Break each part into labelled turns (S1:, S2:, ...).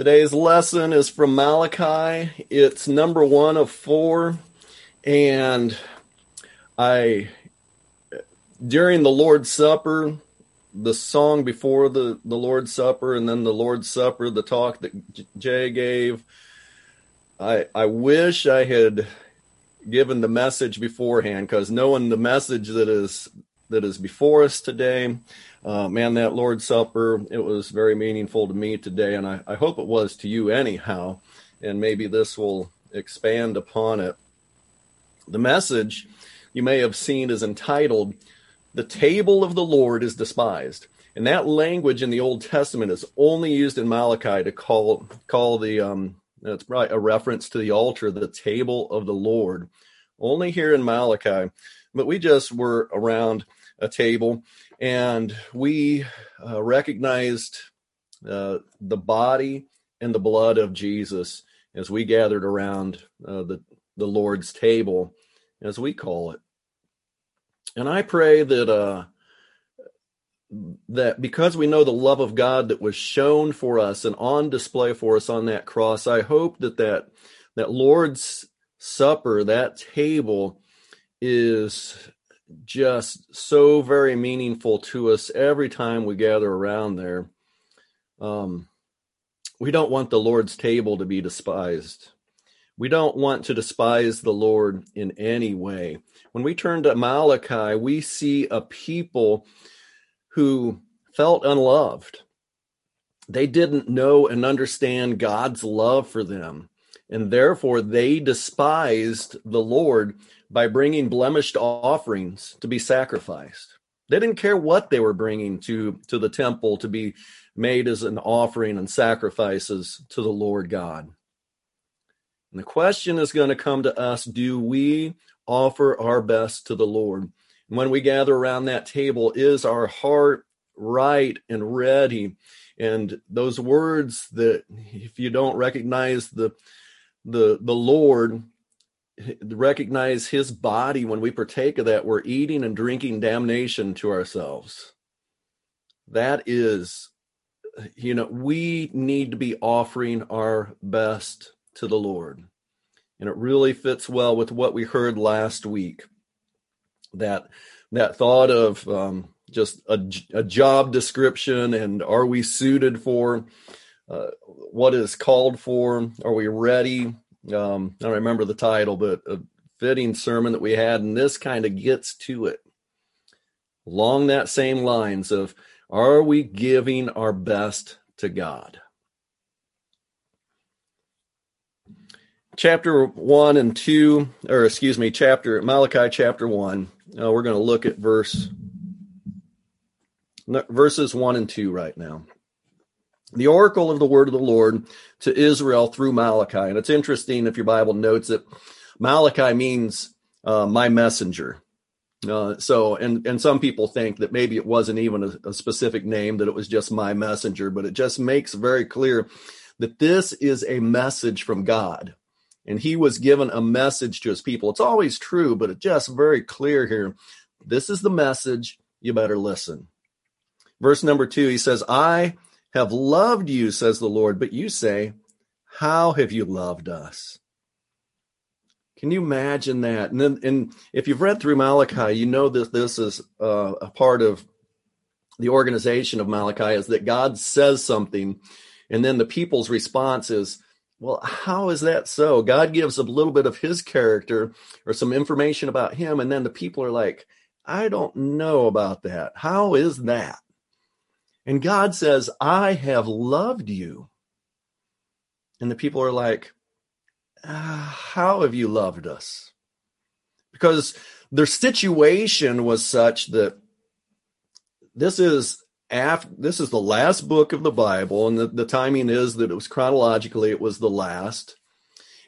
S1: Today's lesson is from Malachi. It's number one of four. And I, during the Lord's Supper, the song before the, the Lord's Supper, and then the Lord's Supper, the talk that Jay gave, I, I wish I had given the message beforehand because knowing the message that is that is before us today. Uh, man, that Lord's Supper, it was very meaningful to me today, and I, I hope it was to you anyhow. And maybe this will expand upon it. The message you may have seen is entitled, The Table of the Lord is Despised. And that language in the Old Testament is only used in Malachi to call call the um it's probably a reference to the altar, the table of the Lord. Only here in Malachi. But we just were around a table, and we uh, recognized uh, the body and the blood of Jesus as we gathered around uh, the the Lord's table, as we call it. And I pray that uh, that because we know the love of God that was shown for us and on display for us on that cross, I hope that that that Lord's supper, that table, is just so very meaningful to us every time we gather around there. Um, we don't want the Lord's table to be despised. We don't want to despise the Lord in any way. When we turn to Malachi, we see a people who felt unloved. They didn't know and understand God's love for them, and therefore they despised the Lord by bringing blemished offerings to be sacrificed. They didn't care what they were bringing to, to the temple to be made as an offering and sacrifices to the Lord God. And the question is going to come to us do we offer our best to the Lord? And when we gather around that table, is our heart right and ready? And those words that if you don't recognize the the the Lord recognize his body when we partake of that we're eating and drinking damnation to ourselves. That is you know we need to be offering our best to the lord. And it really fits well with what we heard last week. That that thought of um, just a, a, job description and are we suited for uh, what is called for? Are we ready um, I remember the title, but a fitting sermon that we had, and this kind of gets to it. Along that same lines of, are we giving our best to God? Chapter one and two, or excuse me, chapter Malachi chapter one. Uh, we're going to look at verse verses one and two right now the oracle of the word of the Lord to Israel through Malachi. And it's interesting if your Bible notes it, Malachi means uh, my messenger. Uh, so, and and some people think that maybe it wasn't even a, a specific name; that it was just my messenger. But it just makes very clear that this is a message from God, and He was given a message to His people. It's always true, but it's just very clear here. This is the message. You better listen. Verse number two, He says, "I." have loved you, says the Lord. But you say, How have you loved us? Can you imagine that? And then, and if you've read through Malachi, you know that this is uh, a part of the organization of Malachi is that God says something, and then the people's response is, well, how is that so? God gives a little bit of his character or some information about him, and then the people are like, I don't know about that. How is that? And God says, I have loved you. And the people are like, ah, How have you loved us? Because their situation was such that this is after this is the last book of the Bible, and the, the timing is that it was chronologically, it was the last.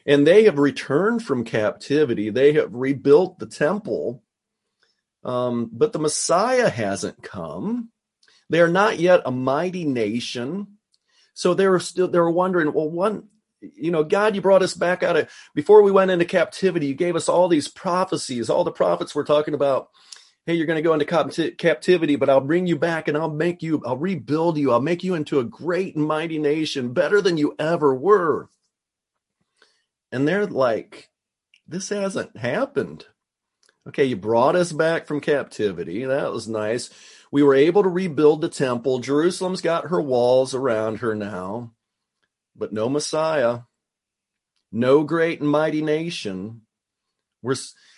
S1: And they have returned from captivity. They have rebuilt the temple. Um, but the Messiah hasn't come. They are not yet a mighty nation. So they were still they were wondering, well, one, you know, God, you brought us back out of before we went into captivity, you gave us all these prophecies, all the prophets we're talking about. hey, you're going to go into captivity, but I'll bring you back and I'll make you, I'll rebuild you. I'll make you into a great and mighty nation, better than you ever were. And they're like, this hasn't happened. Okay, you brought us back from captivity. That was nice. We were able to rebuild the temple. Jerusalem's got her walls around her now, but no Messiah, no great and mighty nation. We're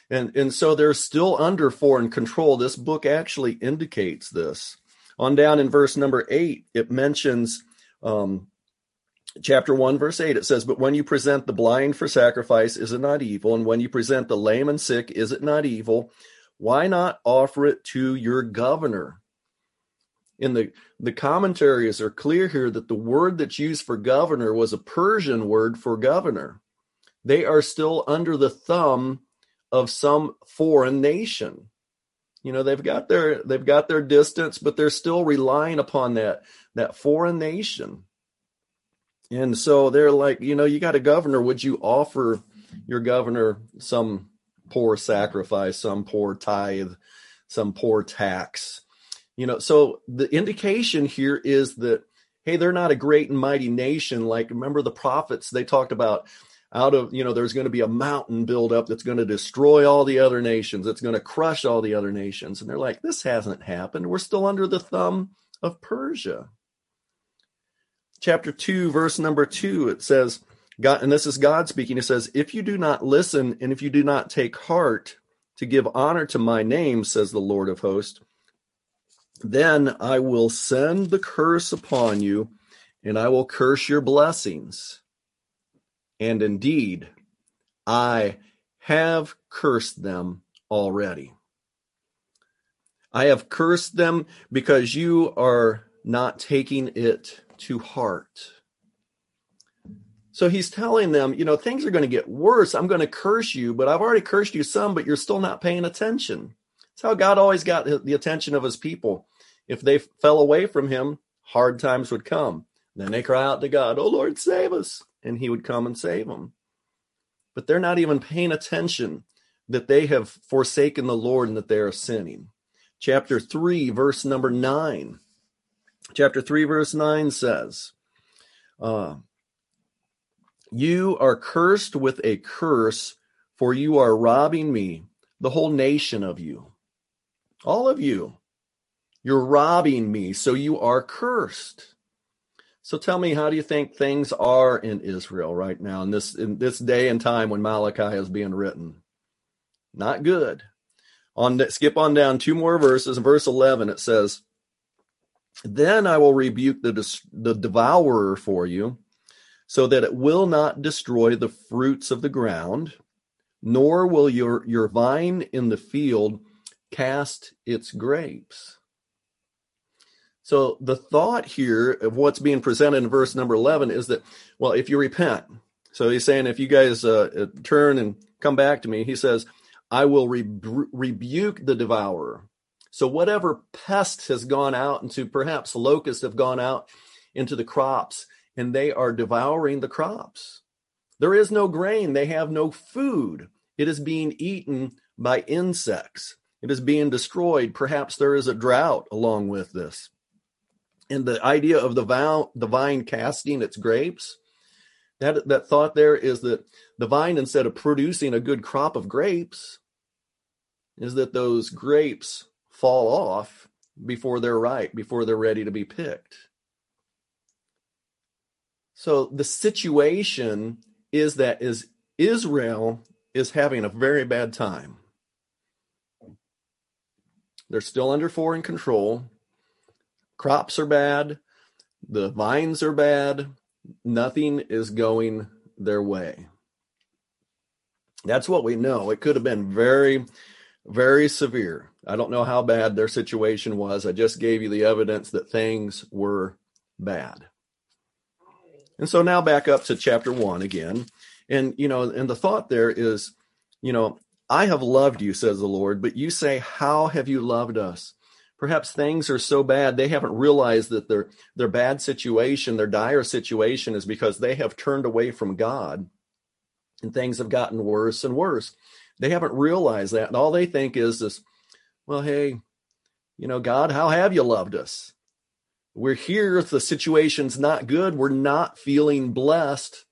S1: and and so they're still under foreign control. This book actually indicates this. On down in verse number eight, it mentions um, chapter 1 verse 8 it says but when you present the blind for sacrifice is it not evil and when you present the lame and sick is it not evil why not offer it to your governor in the the commentaries are clear here that the word that's used for governor was a persian word for governor they are still under the thumb of some foreign nation you know they've got their they've got their distance but they're still relying upon that that foreign nation and so they're like, you know, you got a governor. Would you offer your governor some poor sacrifice, some poor tithe, some poor tax? You know, so the indication here is that, hey, they're not a great and mighty nation. Like, remember the prophets, they talked about out of, you know, there's going to be a mountain build up that's going to destroy all the other nations, it's going to crush all the other nations. And they're like, this hasn't happened. We're still under the thumb of Persia chapter 2 verse number 2 it says god and this is god speaking it says if you do not listen and if you do not take heart to give honor to my name says the lord of hosts then i will send the curse upon you and i will curse your blessings and indeed i have cursed them already i have cursed them because you are not taking it to heart. So he's telling them, you know, things are going to get worse. I'm going to curse you, but I've already cursed you some, but you're still not paying attention. It's how God always got the attention of his people. If they fell away from him, hard times would come. Then they cry out to God, Oh Lord, save us. And he would come and save them. But they're not even paying attention that they have forsaken the Lord and that they are sinning. Chapter 3, verse number 9 chapter 3 verse 9 says uh, you are cursed with a curse for you are robbing me the whole nation of you all of you you're robbing me so you are cursed. So tell me how do you think things are in israel right now in this in this day and time when malachi is being written? Not good. On skip on down two more verses. In verse 11 it says then I will rebuke the, the devourer for you, so that it will not destroy the fruits of the ground, nor will your, your vine in the field cast its grapes. So the thought here of what's being presented in verse number 11 is that, well, if you repent, so he's saying, if you guys uh, uh turn and come back to me, he says, I will re- rebuke the devourer. So whatever pest has gone out into perhaps locusts have gone out into the crops and they are devouring the crops. There is no grain. They have no food. It is being eaten by insects. It is being destroyed. Perhaps there is a drought along with this. And the idea of the, vow, the vine casting its grapes, that, that thought there is that the vine, instead of producing a good crop of grapes, is that those grapes fall off before they're ripe, before they're ready to be picked. So the situation is that is Israel is having a very bad time. They're still under foreign control. Crops are bad. The vines are bad. Nothing is going their way. That's what we know. It could have been very, very severe. I don't know how bad their situation was. I just gave you the evidence that things were bad. And so now back up to chapter one again. And, you know, and the thought there is, you know, I have loved you, says the Lord, but you say, How have you loved us? Perhaps things are so bad they haven't realized that their their bad situation, their dire situation is because they have turned away from God and things have gotten worse and worse. They haven't realized that. And all they think is this well, hey, you know, God, how have you loved us? We're here. The situation's not good. We're not feeling blessed.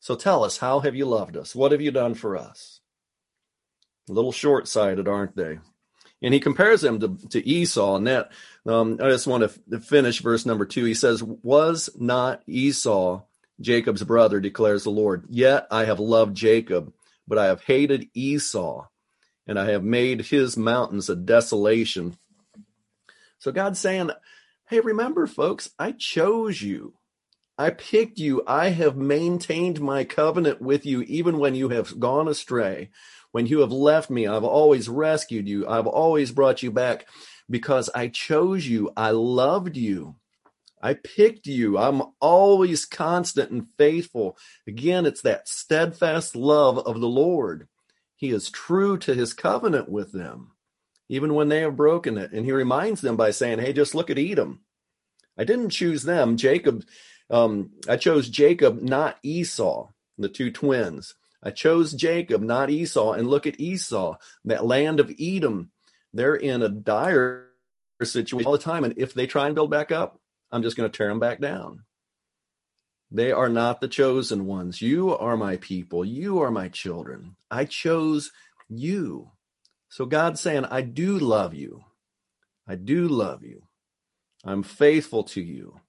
S1: So tell us, how have you loved us? What have you done for us? A little short sighted, aren't they? And he compares them to, to Esau. And that, um, I just want to finish verse number two. He says, Was not Esau Jacob's brother, declares the Lord? Yet I have loved Jacob, but I have hated Esau, and I have made his mountains a desolation. So God's saying, Hey, remember, folks, I chose you. I picked you. I have maintained my covenant with you even when you have gone astray. When you have left me, I've always rescued you. I've always brought you back because I chose you. I loved you. I picked you. I'm always constant and faithful. Again, it's that steadfast love of the Lord. He is true to his covenant with them, even when they have broken it. And he reminds them by saying, Hey, just look at Edom. I didn't choose them. Jacob um, I chose Jacob, not Esau, the two twins. I chose Jacob, not Esau. And look at Esau, that land of Edom. They're in a dire situation all the time. And if they try and build back up, I'm just going to tear them back down. They are not the chosen ones. You are my people. You are my children. I chose you. So God's saying, I do love you. I do love you. I'm faithful to you.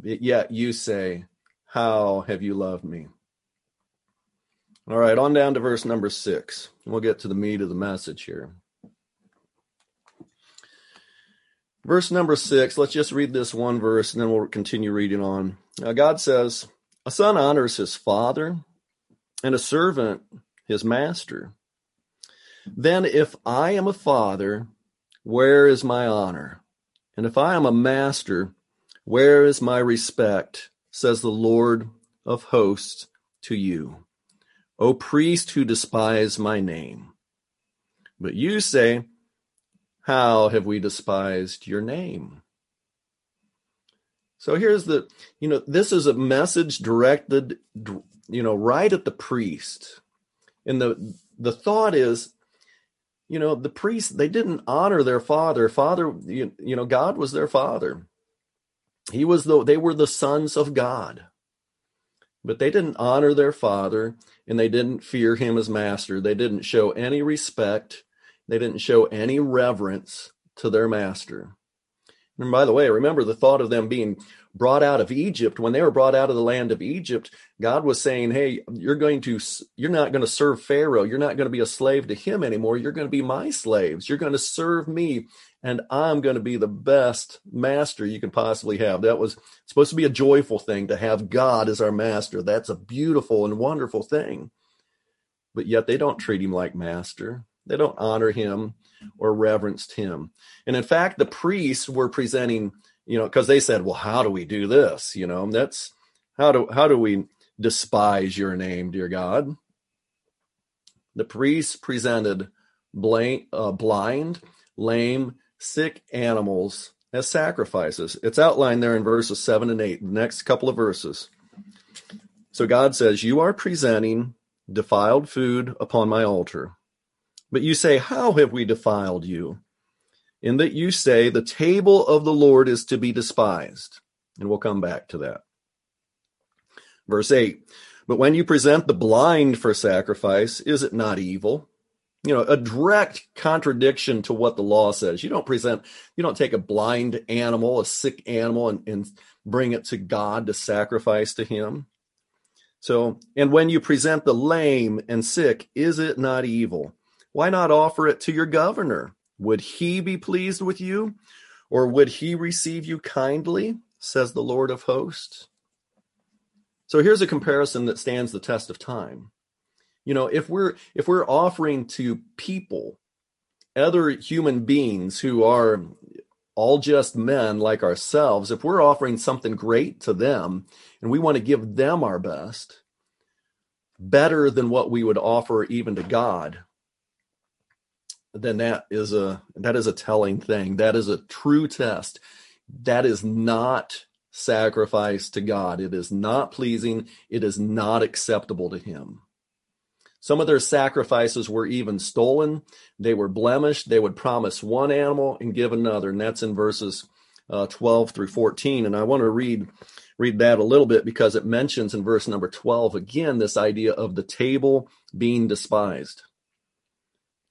S1: Yet you say, How have you loved me? All right, on down to verse number six. We'll get to the meat of the message here. Verse number six, let's just read this one verse and then we'll continue reading on. Now, God says, A son honors his father, and a servant his master. Then, if I am a father, where is my honor? And if I am a master, where is my respect, says the Lord of hosts to you, O priest who despise my name? But you say, How have we despised your name? So here's the, you know, this is a message directed, you know, right at the priest. And the the thought is, you know, the priests they didn't honor their father. Father, you, you know, God was their father. He was the they were the sons of God. But they didn't honor their father and they didn't fear him as master. They didn't show any respect. They didn't show any reverence to their master. And by the way, remember the thought of them being brought out of Egypt. When they were brought out of the land of Egypt, God was saying, "Hey, you're going to you're not going to serve Pharaoh. You're not going to be a slave to him anymore. You're going to be my slaves. You're going to serve me and I'm going to be the best master you can possibly have. That was supposed to be a joyful thing to have God as our master. That's a beautiful and wonderful thing. But yet they don't treat him like master. They don't honor him or reverenced him. And in fact, the priests were presenting, you know, because they said, well, how do we do this? You know, that's how do how do we despise your name, dear God? The priests presented blind, uh, blind lame, sick animals as sacrifices. It's outlined there in verses 7 and 8, the next couple of verses. So God says, You are presenting defiled food upon my altar. But you say, How have we defiled you? In that you say, The table of the Lord is to be despised. And we'll come back to that. Verse 8 But when you present the blind for sacrifice, is it not evil? you know a direct contradiction to what the law says you don't present you don't take a blind animal a sick animal and, and bring it to god to sacrifice to him so and when you present the lame and sick is it not evil why not offer it to your governor would he be pleased with you or would he receive you kindly says the lord of hosts? So here's a comparison that stands the test of time. You know, if we're if we're offering to people, other human beings who are all just men like ourselves, if we're offering something great to them and we want to give them our best, better than what we would offer even to God, then that is a that is a telling thing. That is a true test. That is not sacrifice to God. It is not pleasing. It is not acceptable to him. Some of their sacrifices were even stolen. They were blemished. They would promise one animal and give another. And that's in verses uh, 12 through 14. And I want to read read that a little bit because it mentions in verse number 12 again this idea of the table being despised.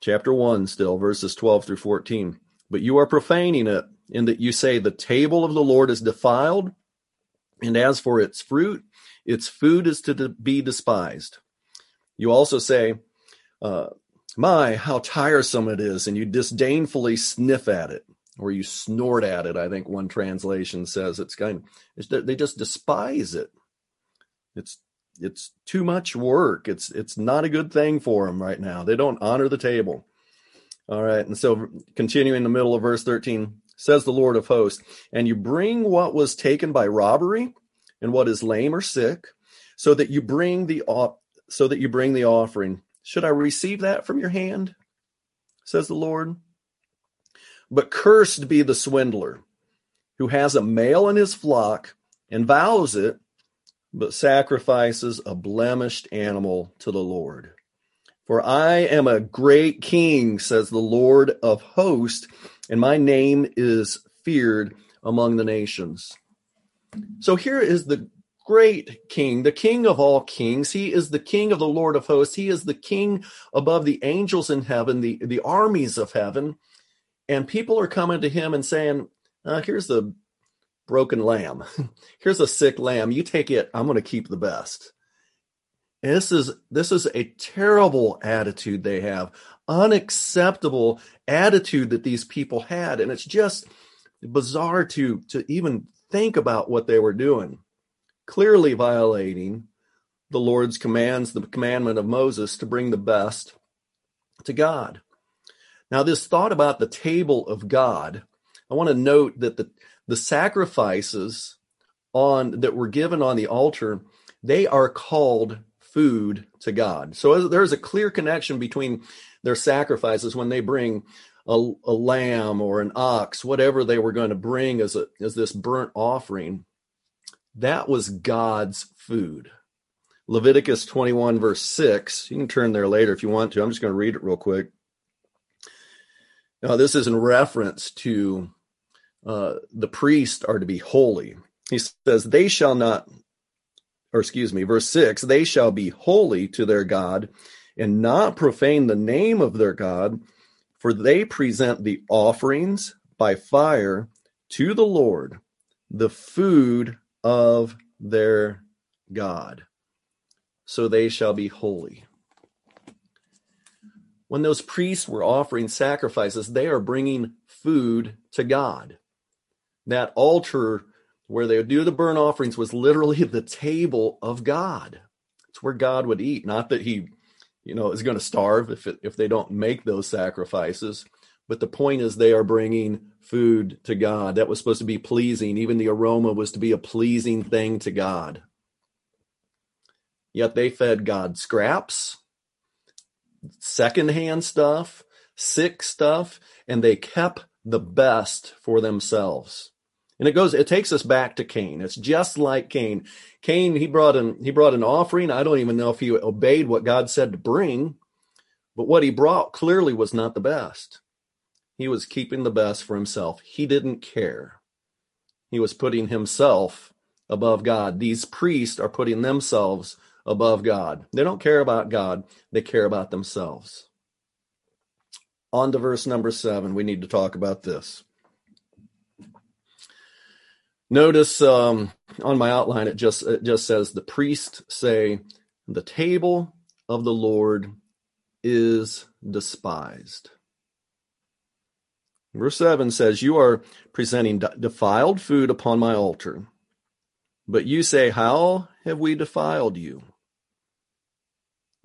S1: Chapter 1 still verses 12 through 14. But you are profaning it in that you say the table of the Lord is defiled and as for its fruit its food is to be despised. You also say uh, my how tiresome it is and you disdainfully sniff at it or you snort at it. I think one translation says it's kind of, they just despise it. It's it's too much work. It's it's not a good thing for them right now. They don't honor the table. All right, and so continuing in the middle of verse 13 says the Lord of hosts, and you bring what was taken by robbery and what is lame or sick, so that you bring the so that you bring the offering. Should I receive that from your hand? Says the Lord. But cursed be the swindler who has a male in his flock and vows it, but sacrifices a blemished animal to the Lord. For I am a great king, says the Lord of hosts, and my name is feared among the nations. So here is the great king, the king of all kings. He is the king of the Lord of hosts. He is the king above the angels in heaven, the, the armies of heaven and people are coming to him and saying, uh, "Here's the broken lamb. Here's a sick lamb. You take it. I'm going to keep the best." And this is this is a terrible attitude they have, unacceptable attitude that these people had, and it's just bizarre to to even think about what they were doing. Clearly violating the Lord's commands, the commandment of Moses to bring the best to God. Now, this thought about the table of God, I want to note that the, the sacrifices on that were given on the altar, they are called food to God. So there's a clear connection between their sacrifices when they bring a, a lamb or an ox, whatever they were going to bring as a as this burnt offering. That was God's food. Leviticus 21 verse 6. You can turn there later if you want to. I'm just going to read it real quick. Now, this is in reference to uh, the priests are to be holy. He says, They shall not, or excuse me, verse 6 they shall be holy to their God and not profane the name of their God, for they present the offerings by fire to the Lord, the food of their God. So they shall be holy when those priests were offering sacrifices, they are bringing food to God. That altar where they would do the burnt offerings was literally the table of God. It's where God would eat. Not that he, you know, is going to starve if it, if they don't make those sacrifices, but the point is they are bringing food to God. That was supposed to be pleasing. Even the aroma was to be a pleasing thing to God. Yet they fed God scraps secondhand stuff, sick stuff, and they kept the best for themselves. And it goes, it takes us back to Cain. It's just like Cain. Cain, he brought an he brought an offering. I don't even know if he obeyed what God said to bring, but what he brought clearly was not the best. He was keeping the best for himself. He didn't care. He was putting himself above God. These priests are putting themselves above God. They don't care about God, they care about themselves. On to verse number seven, we need to talk about this. Notice um, on my outline, it just it just says the priests say, "The table of the Lord is despised." Verse 7 says, You are presenting defiled food upon my altar. But you say, How have we defiled you?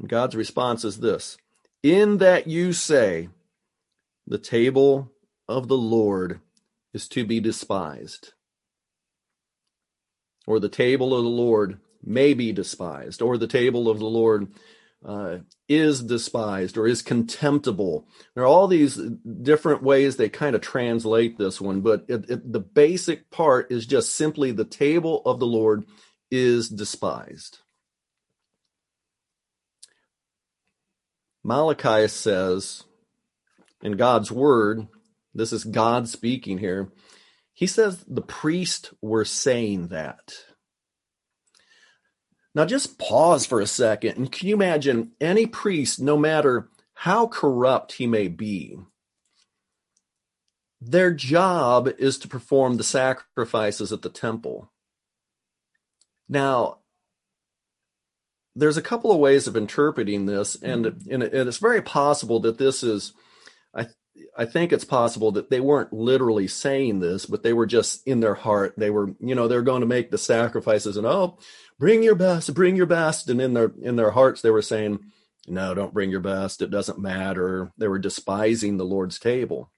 S1: God's response is this In that you say, the table of the Lord is to be despised, or the table of the Lord may be despised, or the table of the Lord uh, is despised or is contemptible. There are all these different ways they kind of translate this one, but it, it, the basic part is just simply the table of the Lord is despised. Malachi says in God's word, this is God speaking here. He says the priests were saying that. Now just pause for a second and can you imagine any priest, no matter how corrupt he may be, their job is to perform the sacrifices at the temple. Now, there's a couple of ways of interpreting this, and, and it's very possible that this is, I, I think it's possible that they weren't literally saying this, but they were just in their heart. They were, you know, they're going to make the sacrifices, and oh, bring your best, bring your best, and in their in their hearts they were saying, no, don't bring your best. It doesn't matter. They were despising the Lord's table.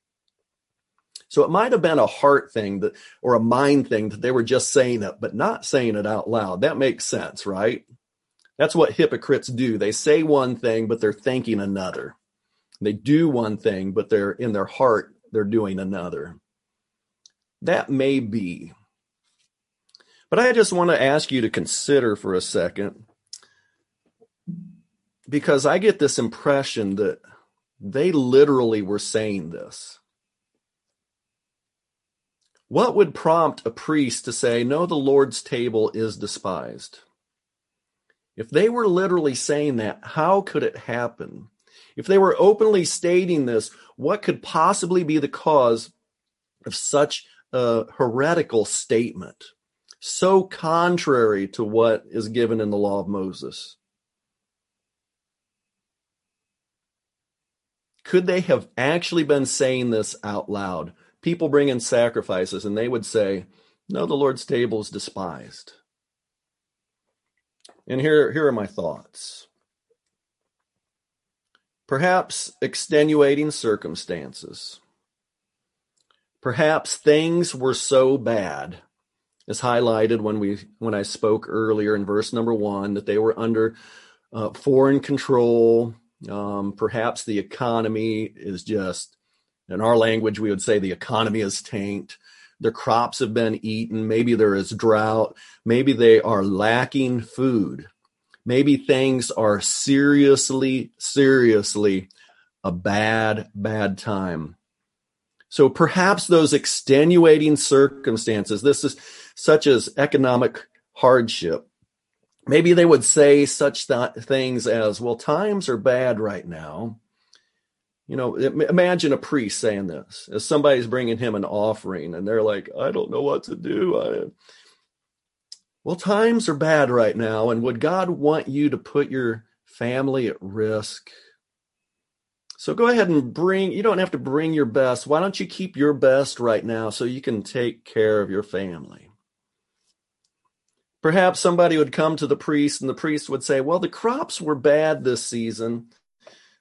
S1: So it might have been a heart thing that, or a mind thing that they were just saying it, but not saying it out loud. That makes sense, right? That's what hypocrites do. They say one thing, but they're thinking another. They do one thing, but they're in their heart, they're doing another. That may be. But I just want to ask you to consider for a second, because I get this impression that they literally were saying this. What would prompt a priest to say, No, the Lord's table is despised? If they were literally saying that, how could it happen? If they were openly stating this, what could possibly be the cause of such a heretical statement? So contrary to what is given in the law of Moses. Could they have actually been saying this out loud? people bring in sacrifices and they would say, No, the Lord's table is despised. And here, here are my thoughts. Perhaps extenuating circumstances. Perhaps things were so bad, as highlighted when we when I spoke earlier in verse number one, that they were under uh, foreign control. Um, perhaps the economy is just in our language, we would say the economy is tanked. Their crops have been eaten. Maybe there is drought. Maybe they are lacking food. Maybe things are seriously, seriously a bad, bad time. So perhaps those extenuating circumstances, this is such as economic hardship. Maybe they would say such th- things as, well, times are bad right now. You know, imagine a priest saying this as somebody's bringing him an offering and they're like, I don't know what to do. I... Well, times are bad right now. And would God want you to put your family at risk? So go ahead and bring, you don't have to bring your best. Why don't you keep your best right now so you can take care of your family? Perhaps somebody would come to the priest and the priest would say, Well, the crops were bad this season.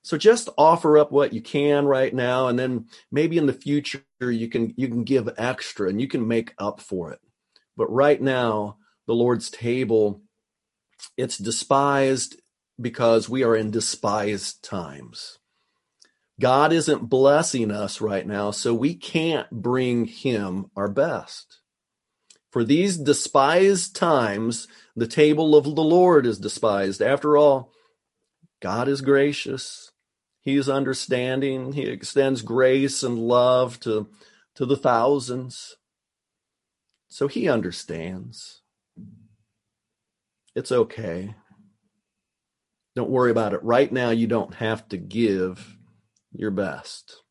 S1: So just offer up what you can right now, and then maybe in the future you can you can give extra and you can make up for it. But right now, the Lord's table, it's despised because we are in despised times. God isn't blessing us right now, so we can't bring him our best. For these despised times, the table of the Lord is despised. After all, God is gracious. He is understanding. He extends grace and love to, to the thousands. So he understands. It's okay. Don't worry about it. Right now, you don't have to give your best.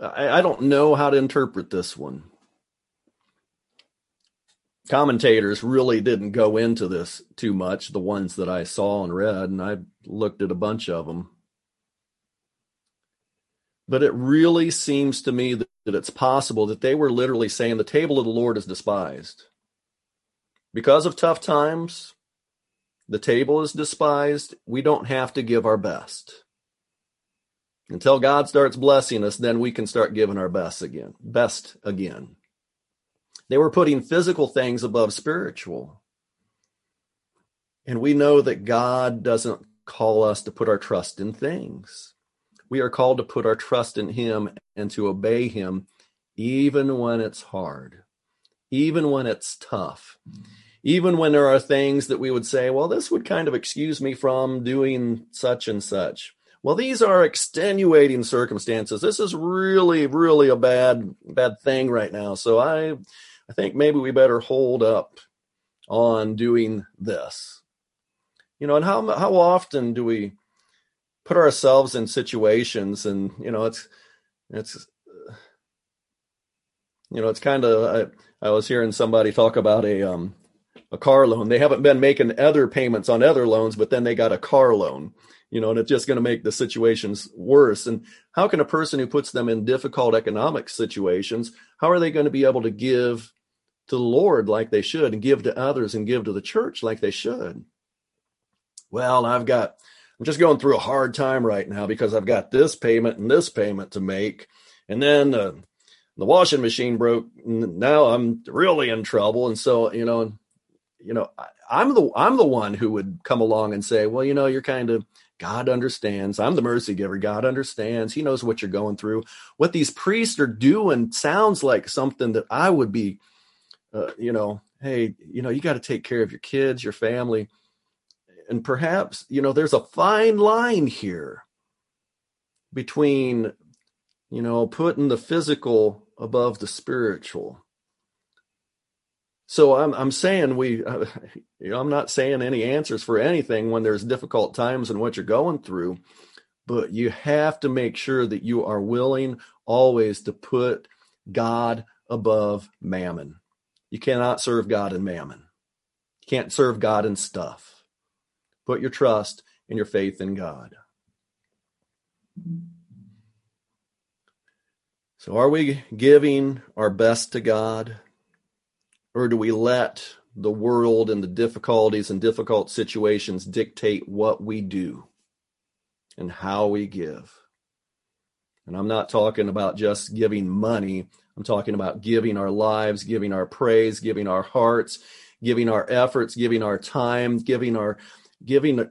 S1: I, I don't know how to interpret this one commentators really didn't go into this too much, the ones that I saw and read, and I looked at a bunch of them. But it really seems to me that, that it's possible that they were literally saying the table of the Lord is despised. Because of tough times, the table is despised. We don't have to give our best. Until God starts blessing us, then we can start giving our best again. Best again. They were putting physical things above spiritual. And we know that God doesn't call us to put our trust in things. We are called to put our trust in Him and to obey Him even when it's hard, even when it's tough, even when there are things that we would say, well, this would kind of excuse me from doing such and such. Well, these are extenuating circumstances. This is really, really a bad, bad thing right now. So I, I think maybe we better hold up on doing this. You know, and how how often do we put ourselves in situations and you know it's it's you know it's kind of I, I was hearing somebody talk about a um a car loan. They haven't been making other payments on other loans, but then they got a car loan, you know, and it's just going to make the situations worse. And how can a person who puts them in difficult economic situations, how are they going to be able to give to the Lord like they should and give to others and give to the church like they should? Well, I've got, I'm just going through a hard time right now because I've got this payment and this payment to make. And then uh, the washing machine broke. Now I'm really in trouble. And so, you know, you know, I, am the I'm the one who would come along and say, well, you know, you're kind of God understands. I'm the mercy giver. God understands. He knows what you're going through. What these priests are doing sounds like something that I would be, uh, you know, hey, you know, you got to take care of your kids, your family, and perhaps you know, there's a fine line here between, you know, putting the physical above the spiritual so I'm I'm saying we, uh, you know, I'm not saying any answers for anything when there's difficult times and what you're going through, but you have to make sure that you are willing always to put God above mammon. You cannot serve God and mammon. You can't serve God and stuff. Put your trust and your faith in God. So, are we giving our best to God? Or do we let the world and the difficulties and difficult situations dictate what we do and how we give? And I'm not talking about just giving money. I'm talking about giving our lives, giving our praise, giving our hearts, giving our efforts, giving our time, giving our giving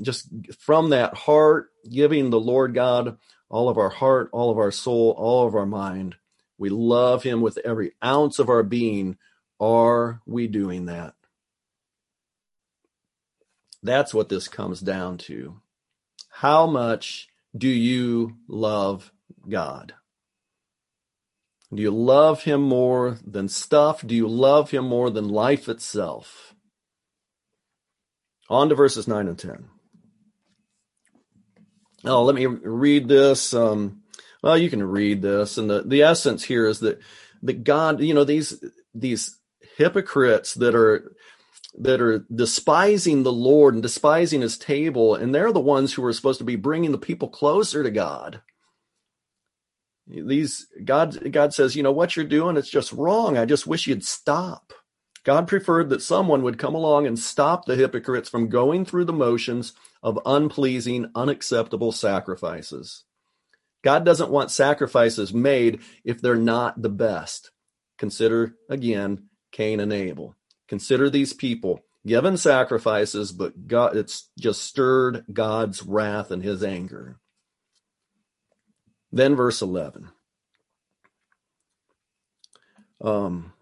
S1: just from that heart, giving the Lord God all of our heart, all of our soul, all of our mind. We love him with every ounce of our being are we doing that? That's what this comes down to. How much do you love God? Do you love Him more than stuff? Do you love Him more than life itself? On to verses 9 and 10. Oh, let me read this. Um, well, you can read this. And the, the essence here is that, that God, you know, these, these hypocrites that are that are despising the Lord and despising his table, and they're the ones who are supposed to be bringing the people closer to God. These God God says, you know what you're doing, it's just wrong. I just wish you'd stop. God preferred that someone would come along and stop the hypocrites from going through the motions of unpleasing, unacceptable sacrifices. God doesn't want sacrifices made if they're not the best. Consider again Cain and Abel. Consider these people given sacrifices, but God, it's just stirred God's wrath and his anger. Then verse 11. Um,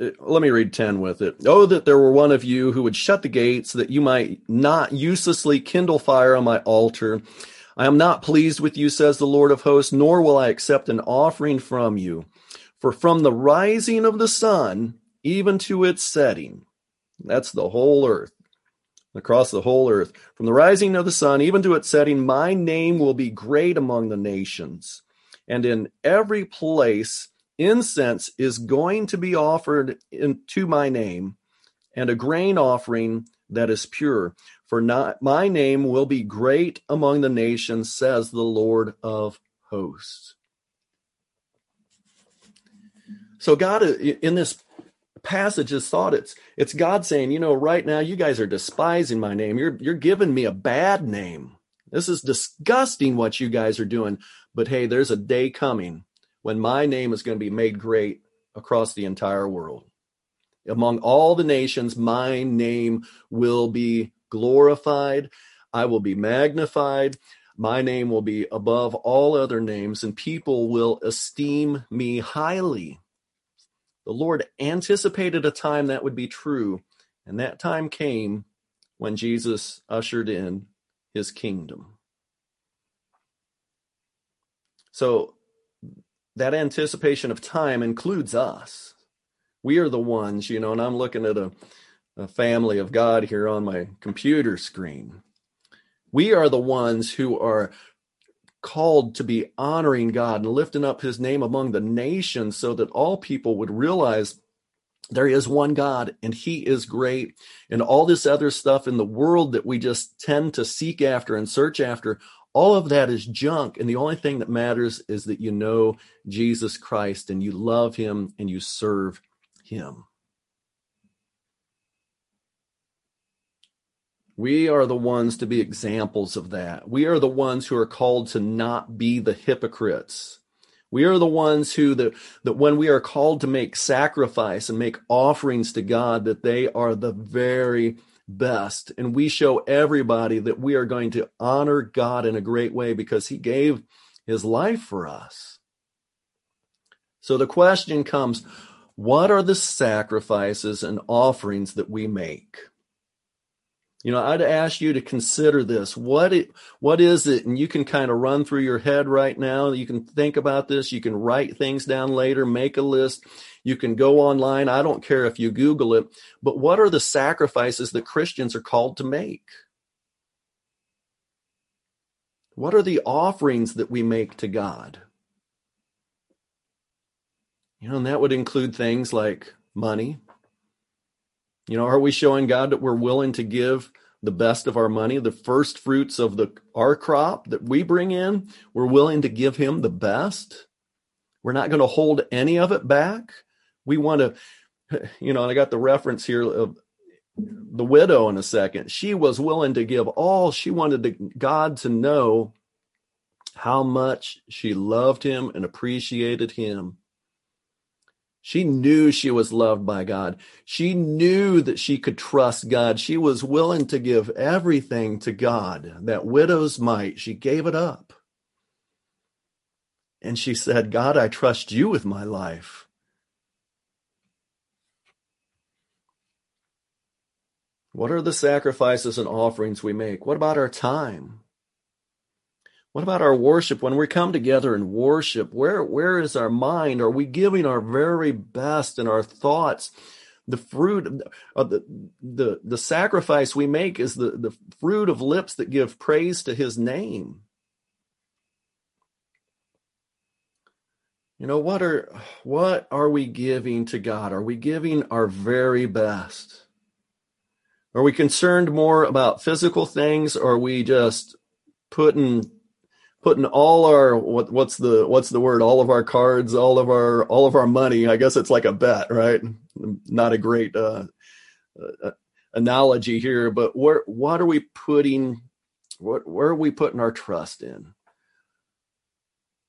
S1: Uh, let me read 10 with it. Oh, that there were one of you who would shut the gates, that you might not uselessly kindle fire on my altar. I am not pleased with you, says the Lord of hosts, nor will I accept an offering from you. For from the rising of the sun even to its setting, that's the whole earth, across the whole earth, from the rising of the sun even to its setting, my name will be great among the nations. And in every place, incense is going to be offered into my name, and a grain offering that is pure. For not, my name will be great among the nations, says the Lord of hosts. So God, uh, in this passage is thought it's it's God saying, you know, right now you guys are despising my name. You're you're giving me a bad name. This is disgusting what you guys are doing. But hey, there's a day coming when my name is going to be made great across the entire world. Among all the nations, my name will be glorified. I will be magnified. My name will be above all other names, and people will esteem me highly. The Lord anticipated a time that would be true, and that time came when Jesus ushered in his kingdom. So that anticipation of time includes us. We are the ones, you know, and I'm looking at a, a family of God here on my computer screen. We are the ones who are called to be honoring God and lifting up his name among the nations so that all people would realize there is one God and he is great. And all this other stuff in the world that we just tend to seek after and search after, all of that is junk. And the only thing that matters is that you know Jesus Christ and you love him and you serve him. We are the ones to be examples of that. We are the ones who are called to not be the hypocrites. We are the ones who that that when we are called to make sacrifice and make offerings to God that they are the very best and we show everybody that we are going to honor God in a great way because he gave his life for us. So the question comes, what are the sacrifices and offerings that we make? You know, I'd ask you to consider this. What it, what is it? And you can kind of run through your head right now. You can think about this. You can write things down later, make a list. You can go online. I don't care if you Google it, but what are the sacrifices that Christians are called to make? What are the offerings that we make to God? You know, and that would include things like money, you know, are we showing God that we're willing to give the best of our money, the first fruits of the our crop that we bring in? We're willing to give him the best. We're not going to hold any of it back. We want to, you know, I got the reference here of the widow in a second. She was willing to give all she wanted to, God to know how much she loved him and appreciated him. She knew she was loved by God. She knew that she could trust God. She was willing to give everything to God. That widow's mite. she gave it up. And she said, God, I trust you with my life. What are the sacrifices and offerings we make? What about our time? What about our worship? When we come together and worship, where, where is our mind? Are we giving our very best in our thoughts? The fruit of the, the, the sacrifice we make is the, the fruit of lips that give praise to his name. You know, what are, what are we giving to God? Are we giving our very best? Are we concerned more about physical things or are we just putting putting all our what what's the what's the word? All of our cards all of our all of our money. I guess it's like a bet right? Not a great uh, uh, analogy here but where what are we putting what where are we putting our trust in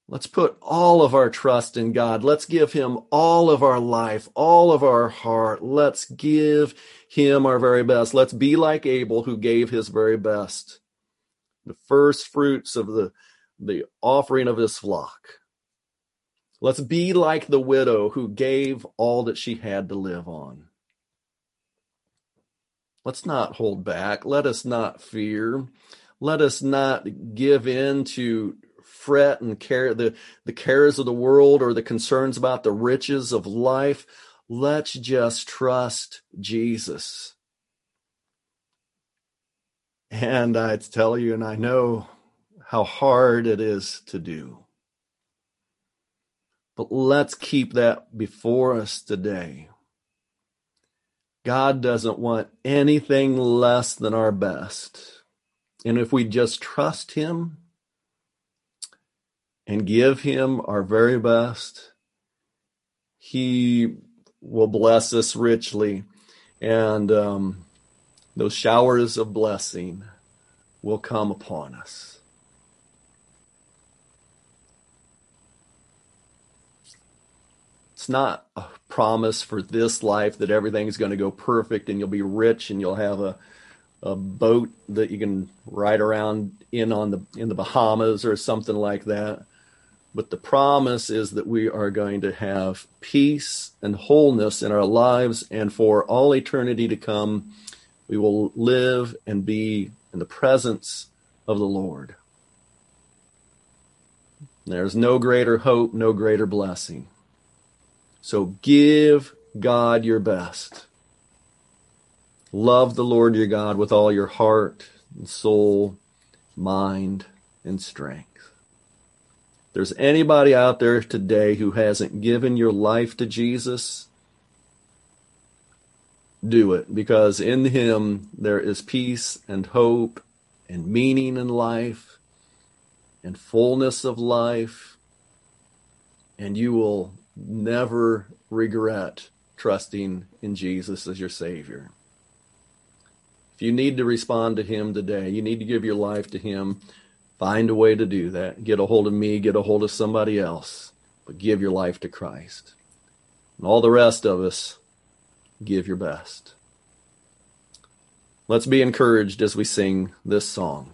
S1: let's put all of our trust in god let's give him all of our life all of our heart let's give him our very best let's be like abel who gave his very best the first fruits of the the offering of his flock. Let's be like the widow who gave all that she had to live on. Let's not hold back. Let us not fear. Let us not give in to fret and care the, the cares of the world or the concerns about the riches of life. Let's just trust Jesus. And I tell you, and I know how hard it is to do. But let's keep that before us today. God doesn't want anything less than our best. And if we just trust Him and give Him our very best, He will bless us richly. And um, those showers of blessing will come upon us. it's not a promise for this life that everything's going to go perfect and you'll be rich and you'll have a a boat that you can ride around in on the in the Bahamas or something like that. But the promise is that we are going to have peace and wholeness in our lives, and for all eternity to come, we will live and be in the presence of the Lord. There's no greater hope, no greater blessing. So give God your best. Love the Lord your God with all your heart and soul, mind, and strength. There's anybody out there today who hasn't given your life to Jesus, do it because in him there is peace and hope and meaning in life and fullness of life and you will never regret trusting in Jesus as your Savior. If you need to respond to Him today, you need to give your life to Him, find a way to do that. Get a hold of me, get a hold of somebody else, but give your life to Christ. And all the rest of us, give your best. Let's be encouraged as we sing this song.